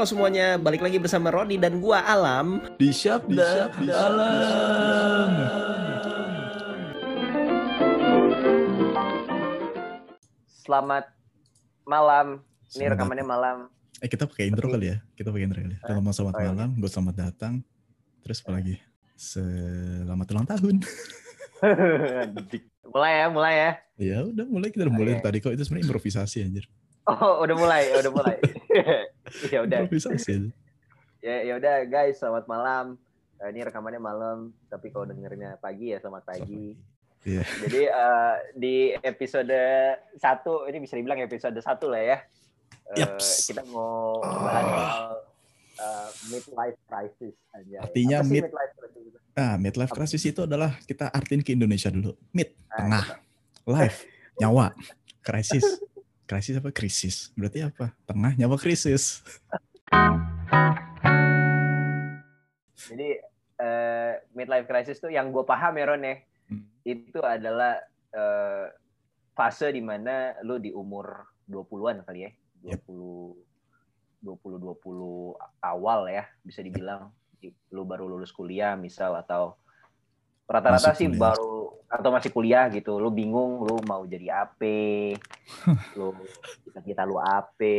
Halo semuanya, balik lagi bersama Rodi dan gua Alam. Di Syabda Dalam. Selamat malam. Ini Selamat rekamannya malam. Eh kita pakai intro kali ya. Kita pakai intro kali. ya. Selamat selamat oh iya. malam, gue selamat datang. Terus apa lagi? Selamat ulang tahun. mulai ya, mulai ya. ya udah mulai kita udah mulai Oke. tadi kok itu sebenarnya improvisasi anjir. Oh, udah mulai, udah mulai. ya udah. Ya ya udah guys, selamat malam. Nah, ini rekamannya malam, tapi kalau dengernya pagi ya selamat pagi. Iya. Jadi eh, di episode satu ini bisa dibilang episode satu lah ya. Eh, Yaps. kita mau bahas soal eh, midlife crisis aja. Artinya Apa mid- midlife crisis? itu? Ah, midlife crisis itu adalah kita artiin ke Indonesia dulu. Mid, Ah, tengah, life, nyawa, krisis. Krisis apa? Krisis. Berarti apa? Tengah, nyawa, krisis. Jadi eh, midlife crisis tuh yang gue paham ya Ron ya, Hmm. itu adalah eh, fase di mana lu di umur 20-an kali ya. Yep. 20 20 20 awal ya bisa dibilang lu baru lulus kuliah misal atau rata-rata sih kuliah. baru atau masih kuliah gitu. Lu bingung lu mau jadi apa? lu cita-cita lu apa?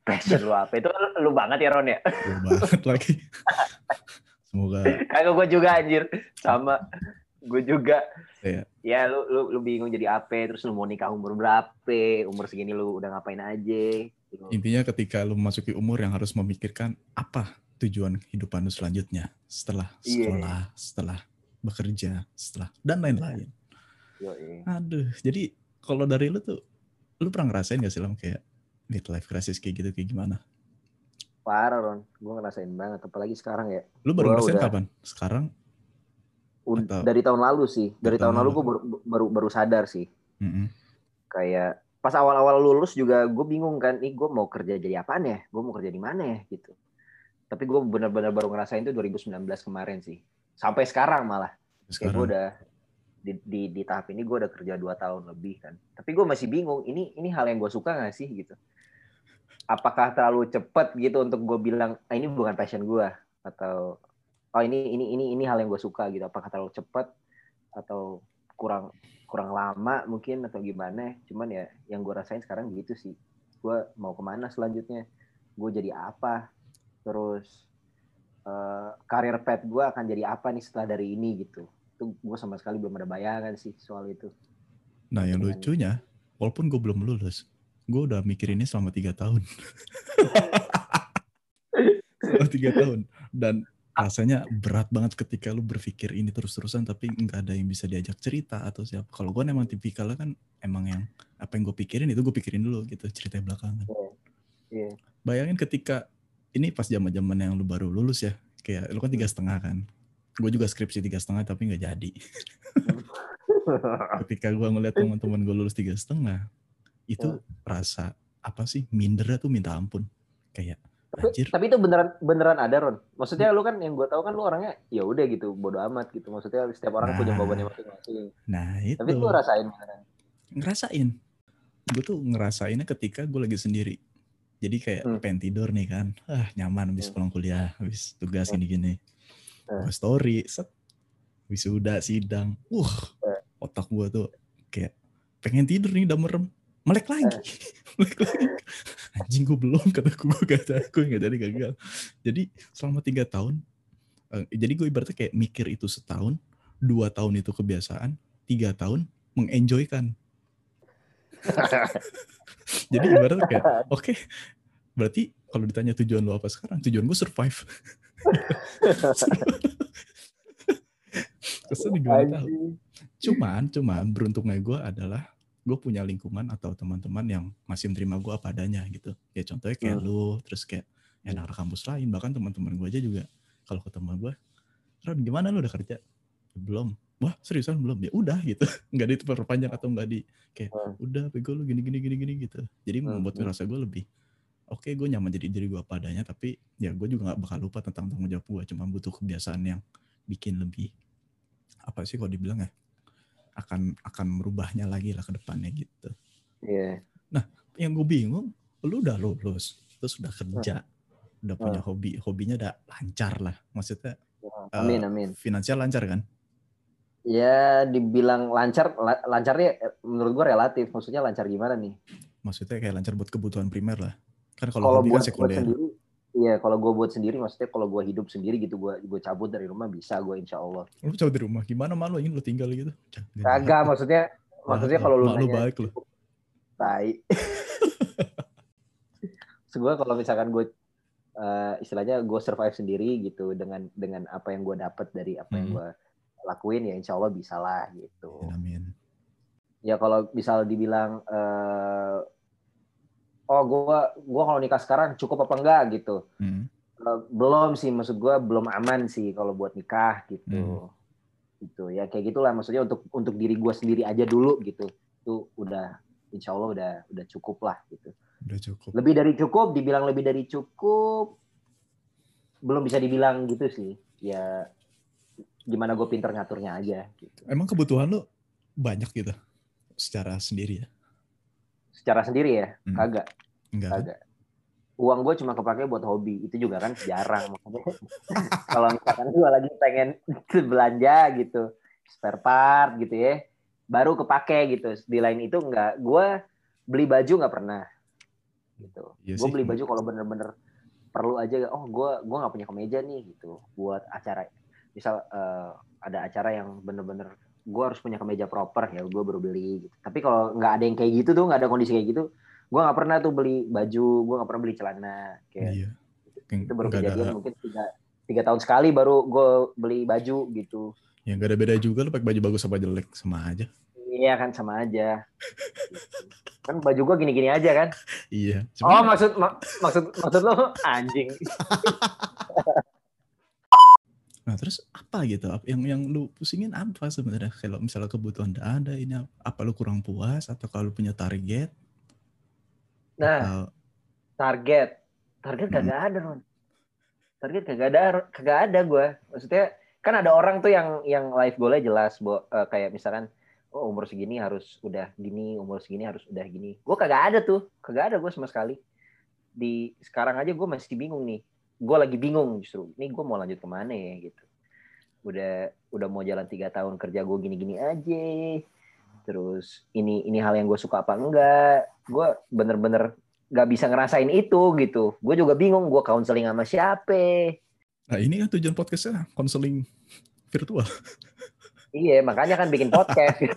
Passion lu apa? Itu kan lu banget ya Ron ya. Banget lagi. Semoga Kagak gue juga anjir sama gue juga Iya. ya lu, lu lu bingung jadi apa terus lu mau nikah umur berapa umur segini lu udah ngapain aja Lu- Intinya ketika lu memasuki umur yang harus memikirkan apa tujuan kehidupan lu selanjutnya setelah Iya. sekolah, setelah bekerja, setelah dan lain-lain. Yoi. Aduh, jadi kalau dari lu tuh lu pernah ngerasain gak sih Lam kayak midlife crisis kayak gitu kayak gimana? parah Ron gue ngerasain banget apalagi sekarang ya Lu baru Gua ngerasain udah- kapan? Sekarang? Ud- Atau- dari tahun lalu sih dari Tahun tahun lalu lalu. gue baru, baru baru sadar sih Mm-mm. kayak pas awal-awal lulus juga gue bingung kan nih gue mau kerja jadi apaan ya gue mau kerja di mana ya gitu tapi gue benar-benar baru ngerasain itu 2019 kemarin sih sampai sekarang malah Kayak gue Sekarang udah di, di, di tahap ini gue udah kerja dua tahun lebih kan. Tapi gue masih bingung. Ini ini hal yang gue suka gak sih gitu? Apakah terlalu cepet gitu untuk gue bilang ah, ini bukan passion gue atau oh ini ini ini ini hal yang gue suka gitu? Apakah terlalu cepet atau kurang kurang lama mungkin atau gimana? Cuman ya yang gue rasain sekarang gitu sih. Gue mau ke mana selanjutnya? Gue jadi apa? Terus eh, karir pet gue akan jadi apa nih setelah dari ini gitu? Itu gue sama sekali belum ada bayangan sih soal itu. Nah yang Dengan- lucunya, walaupun gue belum lulus, gue udah mikir ini selama tiga tahun. selama tiga tahun. Dan rasanya berat banget ketika lu berpikir ini terus-terusan tapi nggak ada yang bisa diajak cerita atau siapa. Kalau gue emang tipikalnya kan emang yang apa yang gue pikirin itu gue pikirin dulu gitu cerita belakangan. Iya. Bayangin ketika ini pas zaman zaman yang lu baru lulus ya, kayak lu kan tiga setengah kan. Gue juga skripsi tiga setengah tapi nggak jadi. ketika gue ngeliat teman-teman gue lulus tiga setengah itu rasa apa sih mindernya tuh minta ampun kayak tapi, Anjir. tapi itu beneran beneran ada Ron. Maksudnya lu kan yang gue tahu kan lu orangnya ya udah gitu bodo amat gitu. Maksudnya setiap orang punya Nah. bebannya masing-masing. nah itu Tapi lu rasain beneran. ngerasain gue tuh ngerasainnya ketika gue lagi sendiri jadi kayak Hmm. pengen tidur nih kan ah nyaman habis Hmm. pulang kuliah habis tugas Hmm. gini-gini Hmm. Gua story set. Wisuda sidang. Uh otak gue tuh kayak pengen tidur nih udah merem. Melek lagi. Melek lagi. Anjing gue belum kata gue gak ada gue gak jadi gagal. Jadi selama tiga tahun eh, jadi gue ibaratnya kayak mikir itu setahun dua tahun itu kebiasaan tiga tahun mengenjoykan. Jadi ibaratnya kayak oke berarti kalau ditanya tujuan lo apa sekarang? Tujuan gue survive kesan gimana tahu cuman cuman beruntungnya gue adalah gue punya lingkungan atau teman-teman yang masih menerima gue apa adanya gitu. Ya contohnya kayak Hmm. lu terus kayak ya anak kampus lain bahkan teman-teman gue aja juga. Kalau ketemu gue Ron gimana lu udah kerja? Belum. Wah seriusan belum? Ya udah gitu. Nggak diperpanjang atau nggak di kayak Hmm. udah bego lu gini gini gini gini gitu. Jadi Hmm, membuat hmm. rasa gue lebih oke gue nyaman jadi diri gue apa adanya tapi ya gue juga nggak bakal lupa tentang tanggung jawab gue cuma butuh kebiasaan yang bikin lebih apa sih kalau dibilang ya akan akan merubahnya lagi lah ke depannya gitu Iya. yang gue bingung lu udah lulus terus udah kerja udah punya hobi hobinya udah lancar lah maksudnya eh, Amin amin. finansial lancar kan Ya dibilang lancar, la- lancarnya eh, menurut gua relatif. Maksudnya lancar gimana nih? maksudnya kayak lancar buat kebutuhan primer lah kan kalau hobi buat, kan buat sekunder sendiri, iya kalau gua buat sendiri, maksudnya kalau gua hidup sendiri gitu, gua gua cabut dari rumah bisa gua insya Allah. lu coba di rumah gimana malu ingin lu tinggal gitu. Kagak, maksudnya maksudnya kalau lu Mak lu nanya, baik lu tai. Gua kalau misalkan gue eh, istilahnya gue survive sendiri gitu dengan dengan apa yang gue dapat dari apa yang Hmm. gue lakuin ya insya Allah bisa lah gitu. amin ya kalau misal dibilang eh, oh gua gua kalau nikah sekarang cukup apa enggak gitu. Hmm. Eh, belum sih maksud gua belum aman sih kalau buat nikah Hmm. gitu gitu ya kayak gitulah maksudnya untuk untuk diri gua sendiri aja dulu gitu. Itu udah insya Allah udah udah cukup lah gitu. Udah cukup. Lebih dari cukup dibilang lebih dari cukup belum bisa dibilang gitu sih. Ya gimana gue pinter ngaturnya aja gitu. Emang kebutuhan lu banyak gitu secara sendiri ya secara sendiri ya Hmm. kagak enggak? Kagak. Uang gue cuma kepake buat hobi. Itu juga kan jarang. Makanya kalau misalkan gue lagi pengen belanja gitu, spare part gitu ya, baru kepake gitu. Di lain itu enggak. Gue beli baju nggak pernah. Gitu. Iya gue beli baju kalau bener-bener perlu aja. Oh gue gue nggak punya kemeja nih gitu. Buat acara. Misal eh, ada acara yang bener-bener gue harus punya kemeja proper ya gue baru beli gitu. Tapi kalau nggak ada yang kayak gitu tuh nggak ada kondisi kayak gitu, gue nggak pernah tuh beli baju, gue nggak pernah beli celana. Kayak iya itu baru ada- kejadian mungkin tiga tiga tahun sekali baru gue beli baju gitu. ya nggak ada beda juga lu pakai baju bagus apa jelek sama aja Iya kan sama aja. kan baju gue gini-gini aja kan. iya Oh Cuman maksud mak- maksud maksud lo anjing. nah terus apa gitu yang yang lu pusingin apa sebenarnya kalau misalnya kebutuhan udah ada ini apa, apa lu kurang puas atau kalau punya target Nah atau- target target Hmm. kagak ada Ron. Target kagak ada kagak ada gue. Maksudnya kan ada orang tuh yang yang life goalnya jelas, Bo. Eh, kayak misalkan oh umur segini harus udah gini, umur segini harus udah gini. Gue kagak ada tuh, kagak ada gue sama sekali. Di sekarang aja gue masih bingung nih. Gue lagi bingung justru. Ini gue mau lanjut ke mana ya gitu. Udah udah mau jalan tiga tahun kerja gue gini-gini aja. Terus ini ini hal yang gue suka apa enggak? Gue bener-bener nggak bisa ngerasain itu gitu. Gue juga bingung. Gue counseling sama siapa? nah ini kan tujuan podcastnya konseling virtual Iya, makanya kan bikin podcast.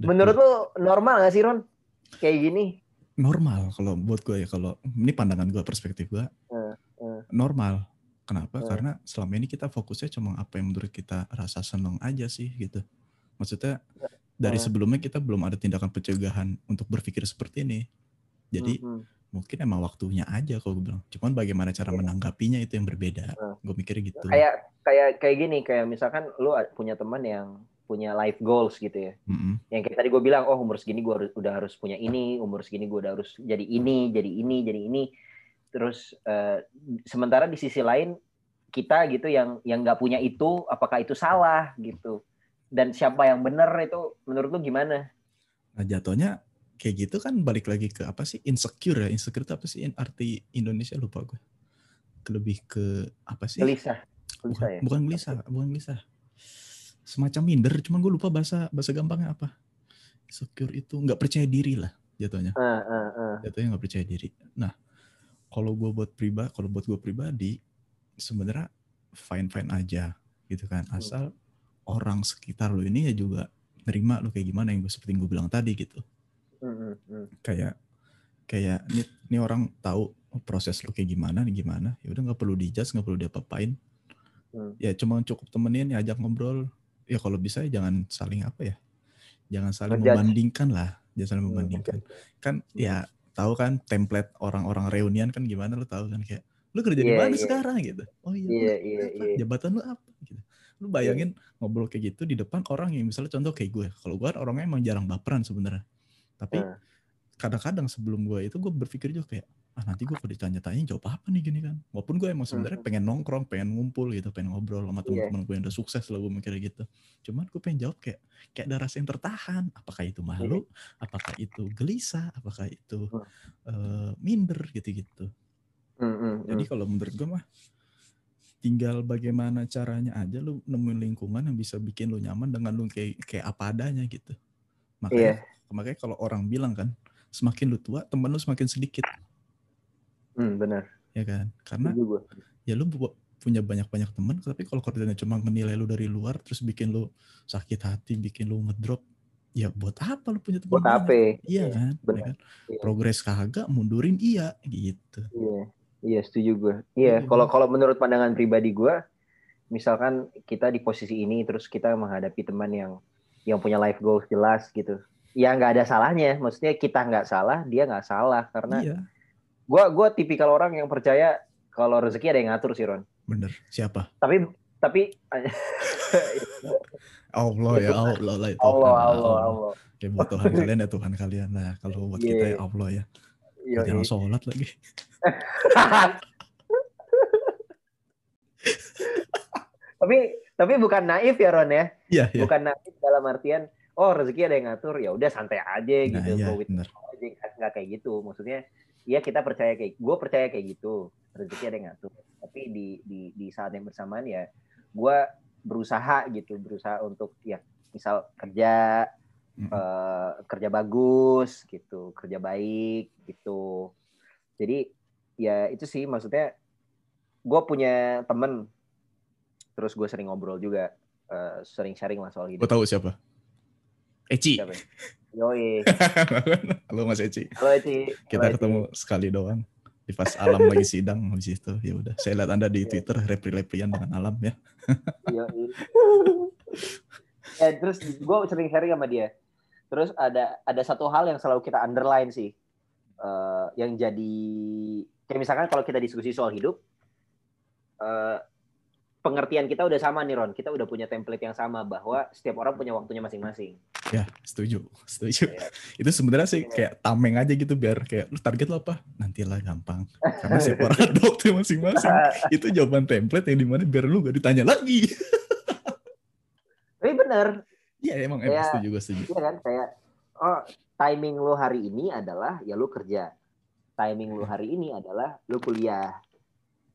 Menurut lu normal gak sih Ron? Kayak gini? normal kalau buat gue ya kalau ini pandangan gue perspektif gue Eh, eh. normal kenapa Eh. karena selama ini kita fokusnya cuma apa yang menurut kita rasa seneng aja sih gitu maksudnya dari Eh. sebelumnya kita belum ada tindakan pencegahan untuk berpikir seperti ini jadi Mhm. mungkin emang waktunya aja kalau gue bilang cuman bagaimana cara Iya. menanggapinya itu yang berbeda Eh. gue mikirnya gitu Kayak kayak kayak gini, kayak misalkan lu punya teman yang punya life goals gitu ya. Mm-mm. Yang kayak tadi gue bilang, oh umur segini gue harus, udah harus punya ini, umur segini gue udah harus jadi ini, jadi ini, jadi ini. Terus eh, sementara di sisi lain kita gitu yang yang nggak punya itu, apakah itu salah gitu? Dan siapa yang benar itu menurut lu gimana? nah jatuhnya kayak gitu kan balik lagi ke apa sih insecure ya insecure itu apa sih In- arti Indonesia lupa gue lebih ke apa sih Gelisah, gelisah ya. bukan, bukan gelisah bukan gelisah semacam minder cuman gue lupa bahasa bahasa gampangnya apa insecure itu nggak percaya diri lah jatuhnya Eh, eh, eh. jatuhnya nggak percaya diri nah kalau gue buat pribadi kalau buat gue pribadi sebenarnya fine fine aja gitu kan Hmm. asal orang sekitar lo ini ya juga nerima lo kayak gimana yang gue seperti gue bilang tadi gitu Mm, mm, mm. kayak kayak ini, ini orang tahu proses lo kayak gimana nih gimana ya udah nggak perlu dijudge nggak perlu diapa-apain Hmm. ya cuma cukup temenin ya ajak ngobrol ya kalau bisa ya jangan saling apa ya jangan saling Ngejudge. membandingkan lah jangan saling Hmm, membandingkan kan ya tahu kan template orang-orang reunian kan gimana lo tahu kan kayak lu kerja di Iya, mana iya. sekarang gitu oh iya, lu Iya, iya, apa? iya. jabatan lu apa gitu lu bayangin ngobrol kayak gitu di depan orang yang misalnya contoh kayak gue kalau gue kan orangnya emang jarang baperan sebenarnya tapi Hmm. kadang-kadang sebelum gue itu gue berpikir juga kayak ah nanti gue kalau ditanya-tanya jawab apa nih gini kan walaupun gue emang sebenarnya Mhm. pengen nongkrong pengen ngumpul gitu pengen ngobrol sama Iya. teman-teman gue yang udah sukses lah gue mikirnya gitu cuman gue pengen jawab kayak kayak ada rasa yang tertahan apakah itu malu apakah itu gelisah apakah itu Hmm. eh, minder gitu-gitu Hmm, hmm, hmm. jadi kalau menurut gue mah tinggal bagaimana caranya aja lu nemuin lingkungan yang bisa bikin lu nyaman dengan lu kayak kayak apa adanya gitu makanya Iya. makanya kalau orang bilang kan semakin lu tua teman lu semakin sedikit Hmm, benar. ya kan karena ya lu punya banyak-banyak teman tapi kalau kerjanya cuma menilai lu dari luar terus bikin lu sakit hati bikin lu ngedrop ya buat apa lu punya teman Buat apa? iya kan, Ya benar. kan? Iya. progres kagak mundurin iya gitu Iya, iya setuju gue. Iya, Iya. kalau kalau menurut pandangan pribadi gue, misalkan kita di posisi ini terus kita menghadapi teman yang yang punya life goals jelas gitu, ya nggak ada salahnya. Maksudnya kita nggak salah, dia nggak salah karena iya gue gue tipikal orang yang percaya kalau rezeki ada yang ngatur sih Ron. bener siapa Tapi tapi Allah ya Allah lah itu Allah Allah Allah. ya buat Tuhan kalian ya Tuhan kalian nah kalau buat kita ya Iya. Allah ya Iya, jangan sholat lagi tapi tapi bukan naif ya Ron ya. iya iya Bukan naif dalam artian oh rezeki ada yang ngatur ya udah santai aja nah gitu. iya Go with bener aja nggak kayak gitu maksudnya ya kita percaya kayak gue percaya kayak gitu rezeki ada yang ngatur tapi di di di saat yang bersamaan ya gue berusaha gitu berusaha untuk ya misal kerja Mm-mm. eh, kerja bagus gitu kerja baik gitu jadi ya itu sih maksudnya gue punya temen terus gue sering ngobrol juga eh, sering sharing lah soal gue hidup tahu siapa Eci Siapa? Yoi. halo Mas Eci Halo Eci. kita Halo, Eci. ketemu sekali doang di pas alam lagi sidang habis itu ya udah saya lihat anda di Iya. Twitter repri-reprian dengan alam ya Yoi. ya, terus gue sering sharing sama dia. Terus ada ada satu hal yang selalu kita underline sih, Eh, yang jadi kayak misalkan kalau kita diskusi soal hidup, eh, pengertian kita udah sama nih Ron. Kita udah punya template yang sama bahwa setiap orang punya waktunya masing-masing. ya setuju setuju Iya. itu sebenarnya sih Iya. kayak tameng aja gitu biar kayak lu target lo apa nantilah gampang karena setiap orang ada waktu masing-masing itu jawaban template yang di mana biar lu gak ditanya lagi Tapi bener, iya emang emang Ya. setuju gue setuju Iya kan kayak oh timing lu hari ini adalah ya lu kerja. Timing lu hari ini adalah lu kuliah.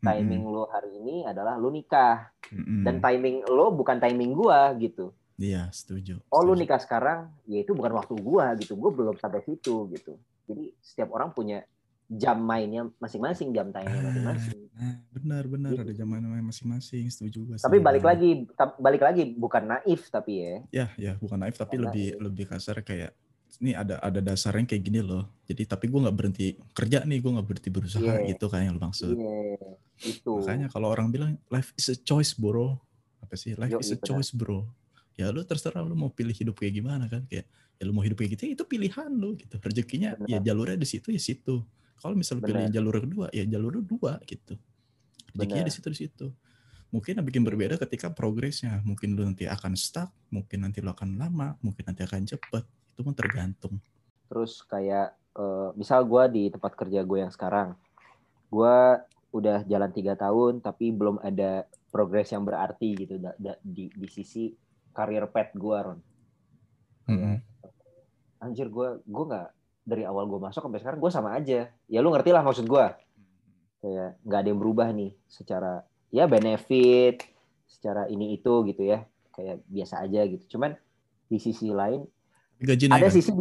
Timing lu hari ini adalah lu nikah. Mm-mm. Dan timing lu bukan timing gua gitu. iya setuju Oh lu setuju. nikah sekarang, ya itu bukan waktu gua gitu. Gua belum sampai situ gitu. Jadi setiap orang punya jam mainnya masing-masing, jam tayangnya masing-masing. Nah, benar benar Gitu. ada zaman masing-masing setuju gue Tapi balik lagi, balik lagi bukan naif tapi ya. ya ya bukan naif tapi Bukan lebih naif. lebih kasar kayak ini ada ada dasarnya kayak gini loh. Jadi tapi gue nggak berhenti kerja nih gue nggak berhenti berusaha Iya. gitu kan yang lu maksud. Iya, itu. makanya kalau orang bilang life is a choice bro. Apa sih? Life Yoi, is a choice bro. Ya lu terserah lu mau pilih hidup kayak gimana kan. Kayak ya lu mau hidup kayak gitu ya itu pilihan lu gitu. Rezekinya ya jalurnya di situ ya situ. Kalau misal pilih jalur kedua ya jalur dua gitu. Rezekinya di situ di situ. Mungkin yang bikin berbeda ketika progresnya. Mungkin lu nanti akan stuck mungkin nanti lu akan lama mungkin nanti akan cepet itu pun tergantung Terus kayak eh, misal gue di tempat kerja gue yang sekarang, gue udah jalan tiga tahun tapi belum ada progres yang berarti gitu da- da- di di sisi karir pet gue Ron. Mm-mm. Anjir gue gue nggak dari awal gue masuk sampai sekarang gue sama aja. Ya lu ngerti lah maksud gue. Kayak nggak ada yang berubah nih secara ya benefit, secara ini itu gitu ya. Kayak biasa aja gitu. Cuman di sisi lain gaji naik ada kan? sisi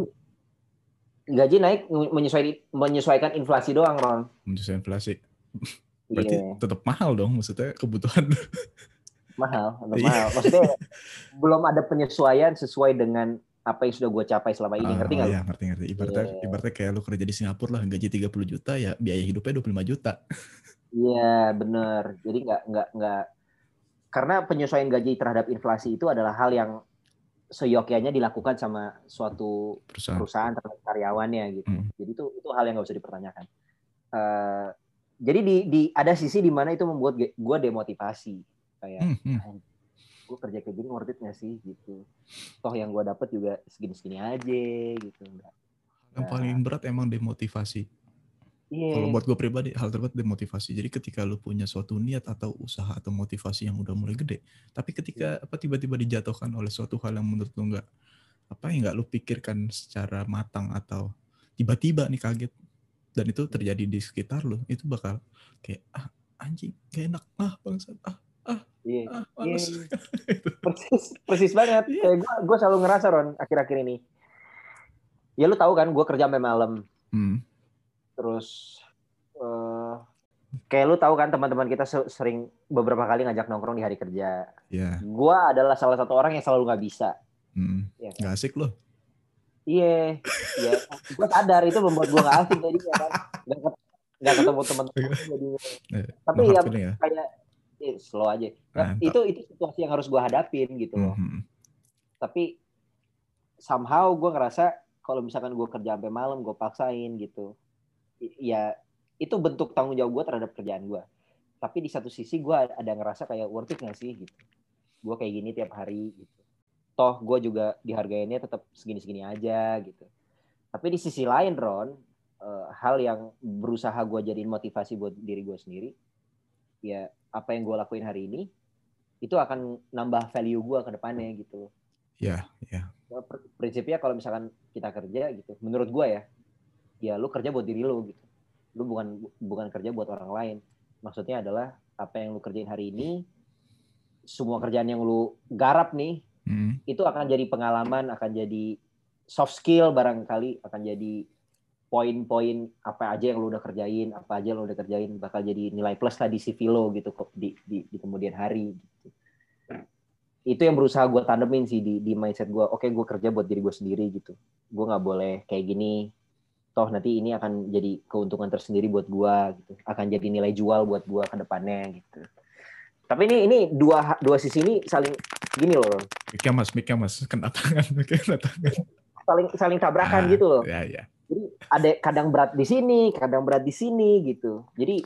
gaji naik menyesuaikan menyesuaikan inflasi doang Ron. menyesuaikan inflasi berarti Iya, tetap mahal dong maksudnya kebutuhan mahal, tetap Iya. mahal. Maksudnya belum ada penyesuaian sesuai dengan apa yang sudah gue capai selama ini. Ah, Ngerti oh nggak? iya, ngerti ngerti. Ibaratnya Iya. ibaratnya kayak lu kerja di Singapura lah gaji 30 juta ya biaya hidupnya 25 juta. Iya, bener. Jadi nggak nggak nggak karena penyesuaian gaji terhadap inflasi itu adalah hal yang seyogyanya dilakukan sama suatu Perusahaan. perusahaan terhadap karyawannya gitu. Hmm. Jadi itu itu hal yang nggak usah dipertanyakan. Eh, jadi di, di ada sisi di mana itu membuat gue demotivasi kayak Hmm, hmm. gue kerja kayak gini worth it nggak sih gitu. Toh yang gue dapet juga segini-segini aja gitu. Nggak- Yang Ya. paling berat emang demotivasi. Iya. Kalau buat gue pribadi hal terberat demotivasi. Jadi ketika lu punya suatu niat atau usaha atau motivasi yang udah mulai gede, tapi ketika apa tiba-tiba dijatuhkan oleh suatu hal yang menurut lu nggak apa yang nggak lu pikirkan secara matang atau tiba-tiba nih kaget dan itu terjadi di sekitar lu, itu bakal kayak ah anjing gak enak ah bangsat ah Iya. ah Iya, males. iya. persis persis banget Iya. kayak gue gue selalu ngerasa Ron akhir-akhir ini ya lu tahu kan gue kerja sampai malam Hmm, terus eh kayak lu tahu kan teman-teman kita se- sering beberapa kali ngajak nongkrong di hari kerja. Ya, gue adalah salah satu orang yang selalu nggak bisa. Hmm, Iya kan? nggak asik loh. iya. Ya gue sadar itu membuat gue nggak asik jadinya kan? Nggak ket- nggak ketemu teman-teman jadinya Eh, tapi no ya ya. kayak eh, slow aja. Ya, Mantap. itu itu situasi yang harus gue hadapin gitu loh. Mhm. tapi somehow gue ngerasa kalau misalkan gue kerja sampai malam gue paksain gitu ya itu bentuk tanggung jawab gue terhadap kerjaan gue tapi di satu sisi gue ada ngerasa kayak worth it gak sih gitu. Gue kayak gini tiap hari gitu. Toh gue juga dihargainnya tetap segini-segini aja gitu. Tapi di sisi lain Ron eh, hal yang berusaha gue jadiin motivasi buat diri gue sendiri ya apa yang gue lakuin hari ini itu akan nambah value gue ke depannya gitu. Ya, ya. Ya, pr- prinsipnya kalau misalkan kita kerja gitu. Menurut gue ya ya lu kerja buat diri lu gitu. Lu bukan bukan kerja buat orang lain. Maksudnya adalah apa yang lu kerjain hari ini semua kerjaan yang lu garap nih Hmm, itu akan jadi pengalaman akan jadi soft skill barangkali akan jadi poin-poin apa aja yang lu udah kerjain apa aja yang lu udah kerjain bakal jadi nilai plus lah di CV lo gitu di, di, di kemudian hari gitu. itu yang berusaha gue tanemin sih di, di mindset gue oke gue kerja buat diri gue sendiri gitu. Gue nggak boleh kayak gini toh nanti ini akan jadi keuntungan tersendiri buat gue gitu akan jadi nilai jual buat gue ke depannya gitu tapi ini ini dua dua sisi ini saling gini loh. Miknya mas, miknya mas, kena tangan, kena tangan. saling saling tabrakan Ah, gitu loh. Ya, ya. Jadi ada kadang berat di sini, kadang berat di sini gitu. Jadi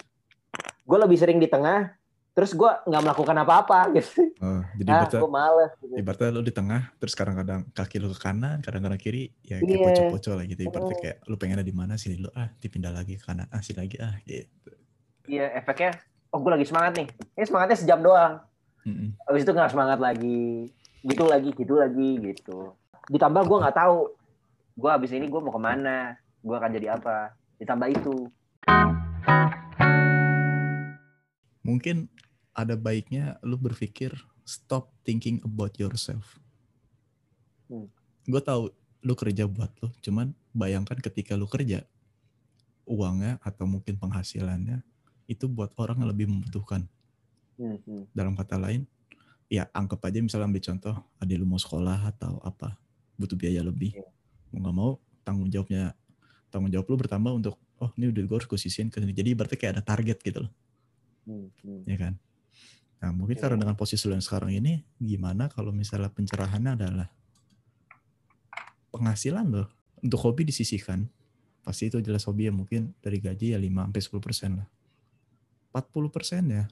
gue lebih sering di tengah, terus gue nggak melakukan apa-apa gitu. Oh, jadi Ah, gue males. Gitu. ibaratnya lu di tengah, terus kadang-kadang kaki lu ke kanan, kadang-kadang kiri, ya kayak Iya. poco-poco lah gitu. Ibaratnya kayak lu pengennya di mana sini lu, ah dipindah lagi ke kanan, ah sini lagi, ah gitu. Iya efeknya, oh gue lagi semangat nih. Ini semangatnya sejam doang. Mm-mm. Habis itu nggak semangat lagi, gitu lagi, gitu lagi gitu. Ditambah gue nggak tahu, gue habis ini gue mau ke mana, gue akan jadi apa. Ditambah itu, Mungkin ada baiknya lu berpikir stop thinking about yourself. Hmm. Gue tahu lu kerja buat lu, cuman bayangkan ketika lu kerja, uangnya atau mungkin penghasilannya itu buat orang yang lebih membutuhkan. Hmm, hmm. dalam kata lain ya anggap aja misalnya ambil contoh adik lu mau sekolah atau apa butuh biaya lebih Iya. mau nggak mau tanggung jawabnya tanggung jawab lu bertambah untuk oh ini udah gue harus sisihin ke sini jadi berarti kayak ada target gitu loh Hmm, hmm. ya kan? Nah mungkin karena dengan posisi lu yang sekarang ini gimana kalau misalnya pencerahannya adalah penghasilan lo untuk hobi disisihkan. Pasti itu jelas hobi ya mungkin dari gaji ya 5 sampai 10 persen lah. 40 persen ya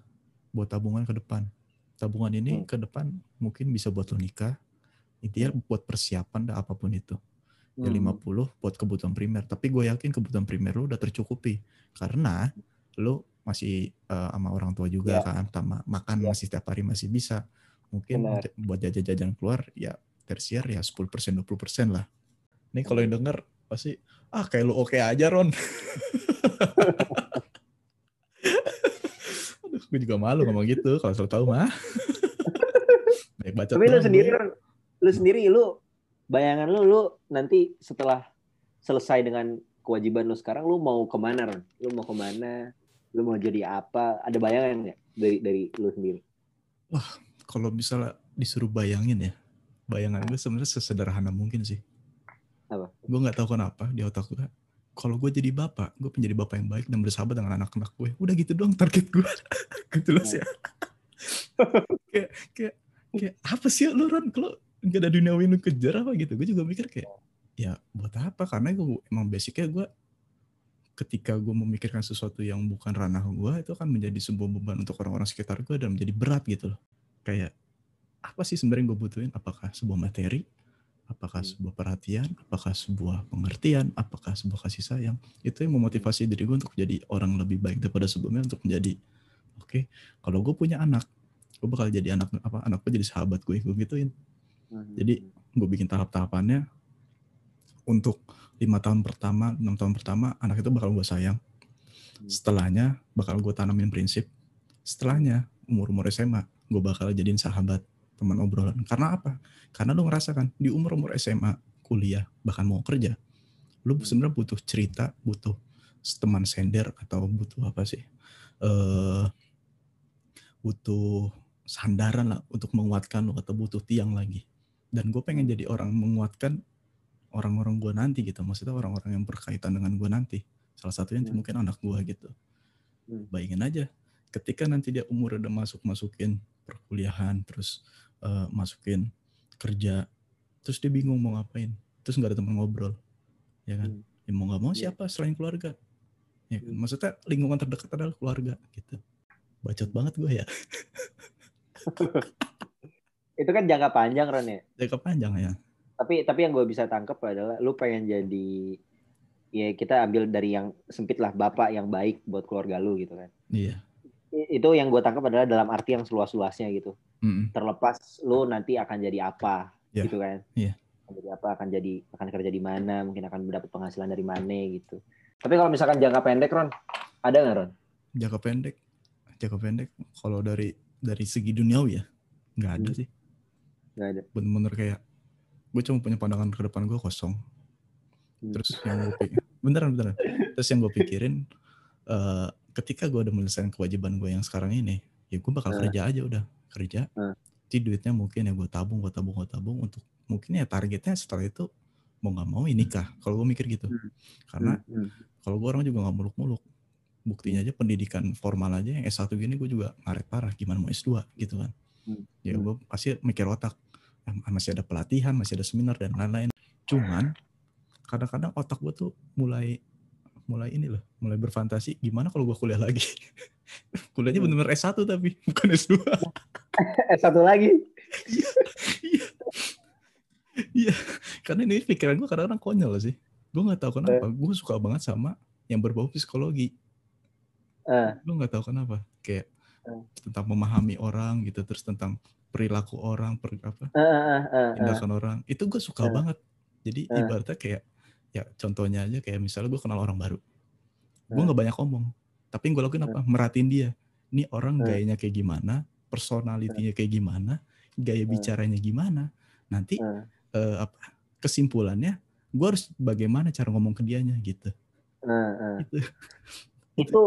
buat tabungan ke depan. Tabungan ini Hmm. ke depan mungkin bisa buat lo nikah ideal buat persiapan dah apa pun itu. Ya Hmm. 50 buat kebutuhan primer. Tapi gue yakin kebutuhan primer lo udah tercukupi. Karena lo masih eh, sama orang tua juga Ya. kan sama makan Ya. masih setiap hari masih bisa mungkin Benar. buat jajan-jajan keluar ya tersier ya 10% 20% lah nih kalau yang denger pasti ah kayak lu oke aja Ron Aduh, gue juga malu ngomong gitu kalau selalu tahu mah Banyak bacot Tapi lu sendiri. Ron, lu sendiri, lu bayangan lu, lu nanti setelah selesai dengan kewajiban lu sekarang, lu mau ke mana, Ron? Lu mau ke mana? Lu mau jadi apa? Ada bayangan nggak dari dari lu sendiri? kalau misalnya disuruh bayangin ya, bayangan gue sebenarnya sesederhana mungkin sih. Apa? Gue nggak tahu kenapa di otak gue. Kalau gue jadi bapak, gue pengen jadi bapak yang baik dan bersahabat dengan anak-anak gue. Udah gitu doang target gue. gitu loh sih. kayak, kayak, kayak apa sih lu Ron? Kalau nggak ada duniawi lu kejar apa gitu? Gue juga mikir kayak, ya buat apa? Karena gue emang basicnya gue ketika gue memikirkan sesuatu yang bukan ranah gue itu akan menjadi sebuah beban untuk orang-orang sekitar gue dan menjadi berat gitu loh kayak apa sih sebenarnya gue butuhin apakah sebuah materi apakah Hmm. sebuah perhatian, apakah sebuah pengertian, apakah sebuah kasih sayang. Itu yang memotivasi diri gue untuk jadi orang lebih baik daripada sebelumnya untuk menjadi oke. kalau gue punya anak, gue bakal jadi anak apa anak gue jadi sahabat gue, gue gituin. Hmm. Jadi gue bikin tahap-tahapannya untuk lima tahun pertama, enam tahun pertama anak itu bakal gue sayang. Setelahnya bakal gue tanamin prinsip. Setelahnya umur-umur SMA gue bakal jadiin sahabat teman obrolan. Karena apa? Karena lu ngerasa kan di umur-umur SMA, kuliah, bahkan mau kerja, lu sebenarnya butuh cerita, butuh teman sender atau butuh apa sih? eh butuh sandaran lah untuk menguatkan lu atau butuh tiang lagi. Dan gue pengen jadi orang menguatkan orang-orang gue nanti gitu. Maksudnya orang-orang yang berkaitan dengan gue nanti. Salah satunya Hmm. mungkin anak gue gitu. Hmm. Bayangin aja, ketika nanti dia umur udah masuk masukin perkuliahan, terus eh, masukin kerja, terus dia bingung mau ngapain, terus nggak ada teman ngobrol, ya kan? Hmm. Ya mau nggak mau Iya. siapa selain keluarga? Ya kan? Hmm. Maksudnya lingkungan terdekat adalah keluarga gitu. Bacot banget gue ya. Itu kan jangka panjang Ron ya. Jangka panjang ya. Tapi tapi yang gue bisa tangkap adalah lu pengen jadi ya kita ambil dari yang sempit lah bapak yang baik buat keluarga lu gitu kan. Iya. Itu yang gue tangkap adalah dalam arti yang seluas-luasnya gitu. Mm-mm. Terlepas lu nanti akan jadi apa Ya. gitu kan. Iya. Akan jadi apa akan jadi akan kerja di mana mungkin akan mendapat penghasilan dari mana gitu. Tapi kalau misalkan jangka pendek Ron ada nggak Ron? Jangka pendek, jangka pendek. Kalau dari dari segi duniawi ya, nggak ada Hmm. sih. Nggak ada. Bener-bener kayak gue cuma punya pandangan ke depan gue kosong. Hmm. Terus yang gue pikir, beneran beneran. Terus yang gue pikirin, eh, ketika gue udah menyelesaikan kewajiban gue yang sekarang ini, ya gue bakal Eh. kerja aja udah kerja. Eh. Jadi duitnya mungkin ya gue tabung, gue tabung, gue tabung untuk mungkin ya targetnya setelah itu mau nggak mau ya nikah. Kalau gue mikir gitu, Hmm. karena Hmm, kalau gue orang juga nggak muluk-muluk. Buktinya aja pendidikan formal aja yang S1 gini gue juga ngaret parah. Gimana mau S2 gitu kan. Ya gue pasti mikir otak. "Ah, Masih ada pelatihan, masih ada seminar dan lain-lain. Cuman kadang-kadang otak gue tuh mulai mulai ini loh, mulai berfantasi gimana kalau gue kuliah lagi. Kuliahnya Hmm. bener-bener S1 tapi bukan S2. Eh satu lagi. Iya. Iya, karena ini pikiran gue kadang-kadang konyol sih. Gue nggak tahu kenapa, gue suka banget sama yang berbau psikologi. Eh. Gue nggak tahu kenapa, kayak Eh. tentang memahami orang gitu, terus tentang perilaku orang, per, apa eh, eh, eh. tindakan orang. Itu gue suka banget. Jadi ibaratnya kayak, ya contohnya aja kayak misalnya gue kenal orang baru, gue nggak banyak ngomong, tapi yang gue lakuin apa? Merhatiin dia. Ini orang gayanya kayak gimana, personalitinya kayak gimana, gaya bicaranya gimana. Nanti Eh. apa kesimpulannya gue harus bagaimana cara ngomong ke dianya gitu. Gitu. itu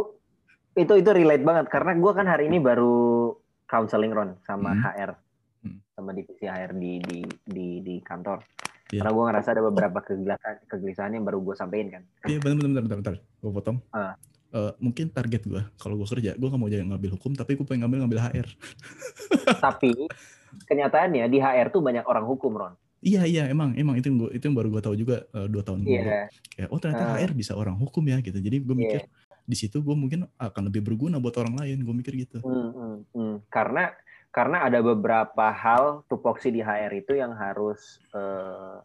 itu itu relate banget karena gue kan hari ini baru counseling Ron sama Hmm. HR Hmm. sama divisi HR di di di, di kantor. Iya. karena gue ngerasa ada beberapa kegelisahan kegelisahan yang baru gue sampein kan. Iya benar benar benar benar gue potong. Ah. Eh, mungkin target gue kalau gue kerja gue gak mau jadi ngambil hukum tapi gue pengen ngambil ngambil HR tapi kenyataannya di HR tuh banyak orang hukum Ron. Iya iya emang emang itu yang gua, itu yang baru gue tahu juga eh, dua tahun lalu. Iya kayak oh ternyata Ah. HR bisa orang hukum ya gitu. Jadi gue mikir di situ gue mungkin akan lebih berguna buat orang lain gue mikir gitu Hmm, hmm, hmm. karena karena ada beberapa hal tupoksi di HR itu yang harus eh,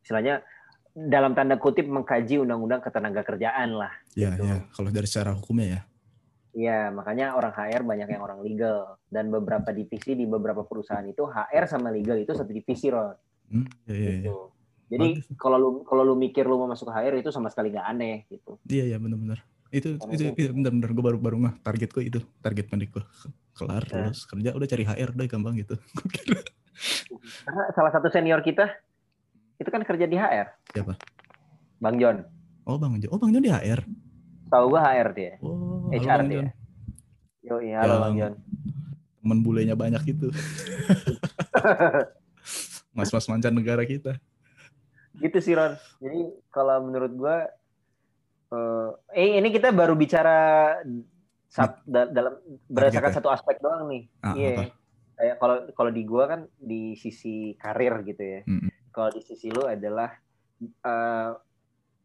istilahnya dalam tanda kutip mengkaji undang-undang ketenaga kerjaan lah ya Gitu. ya kalau dari secara hukumnya ya Iya, makanya orang HR banyak yang orang legal dan beberapa divisi di beberapa perusahaan itu HR sama legal itu satu divisi, Ron. hmm, iya iya iya Gitu. Jadi Bagus. kalau lu kalau lu mikir lu mau masuk ke HR itu sama sekali nggak aneh gitu. iya iya benar-benar itu Karena itu, itu- itu benar-benar gue baru baru nggak target gue itu target pendek gue kelar Ya. lulus kerja udah cari HR udah gampang gitu Karena salah satu senior kita itu kan kerja di HR. Siapa? Bang John. oh bang Jo oh bang Jo di HR Tahu gua HR dia. oh halo HR bang dia. Yo, iya, halo Yang- Bang John. teman bulenya banyak itu mas-mas mancanegara kita gitu sih Ron. Jadi kalau menurut gua eh eh, ini kita baru bicara sat- da- dalam berdasarkan ya? satu aspek doang nih. ah, Iya. apa Kayak kalau kalau di gua kan di sisi karir gitu ya. Mm-mm. Kalau di sisi lu adalah eh,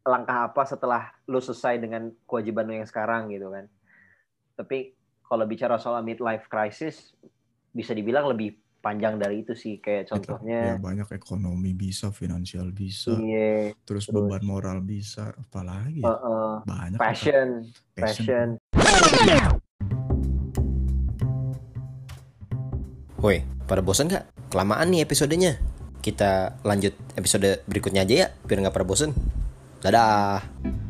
langkah apa setelah lu selesai dengan kewajiban lu yang sekarang gitu kan. Tapi kalau bicara soal midlife crisis bisa dibilang lebih panjang dari itu sih kayak Itu, ya contohnya banyak ekonomi bisa, finansial bisa, iya terus terus, beban moral bisa, apalagi ya? eh, Banyak. passion Passion. passion Woi, pada bosan nggak? Kelamaan nih episodenya. Kita lanjut episode berikutnya aja ya, biar nggak pada bosan. Dadah.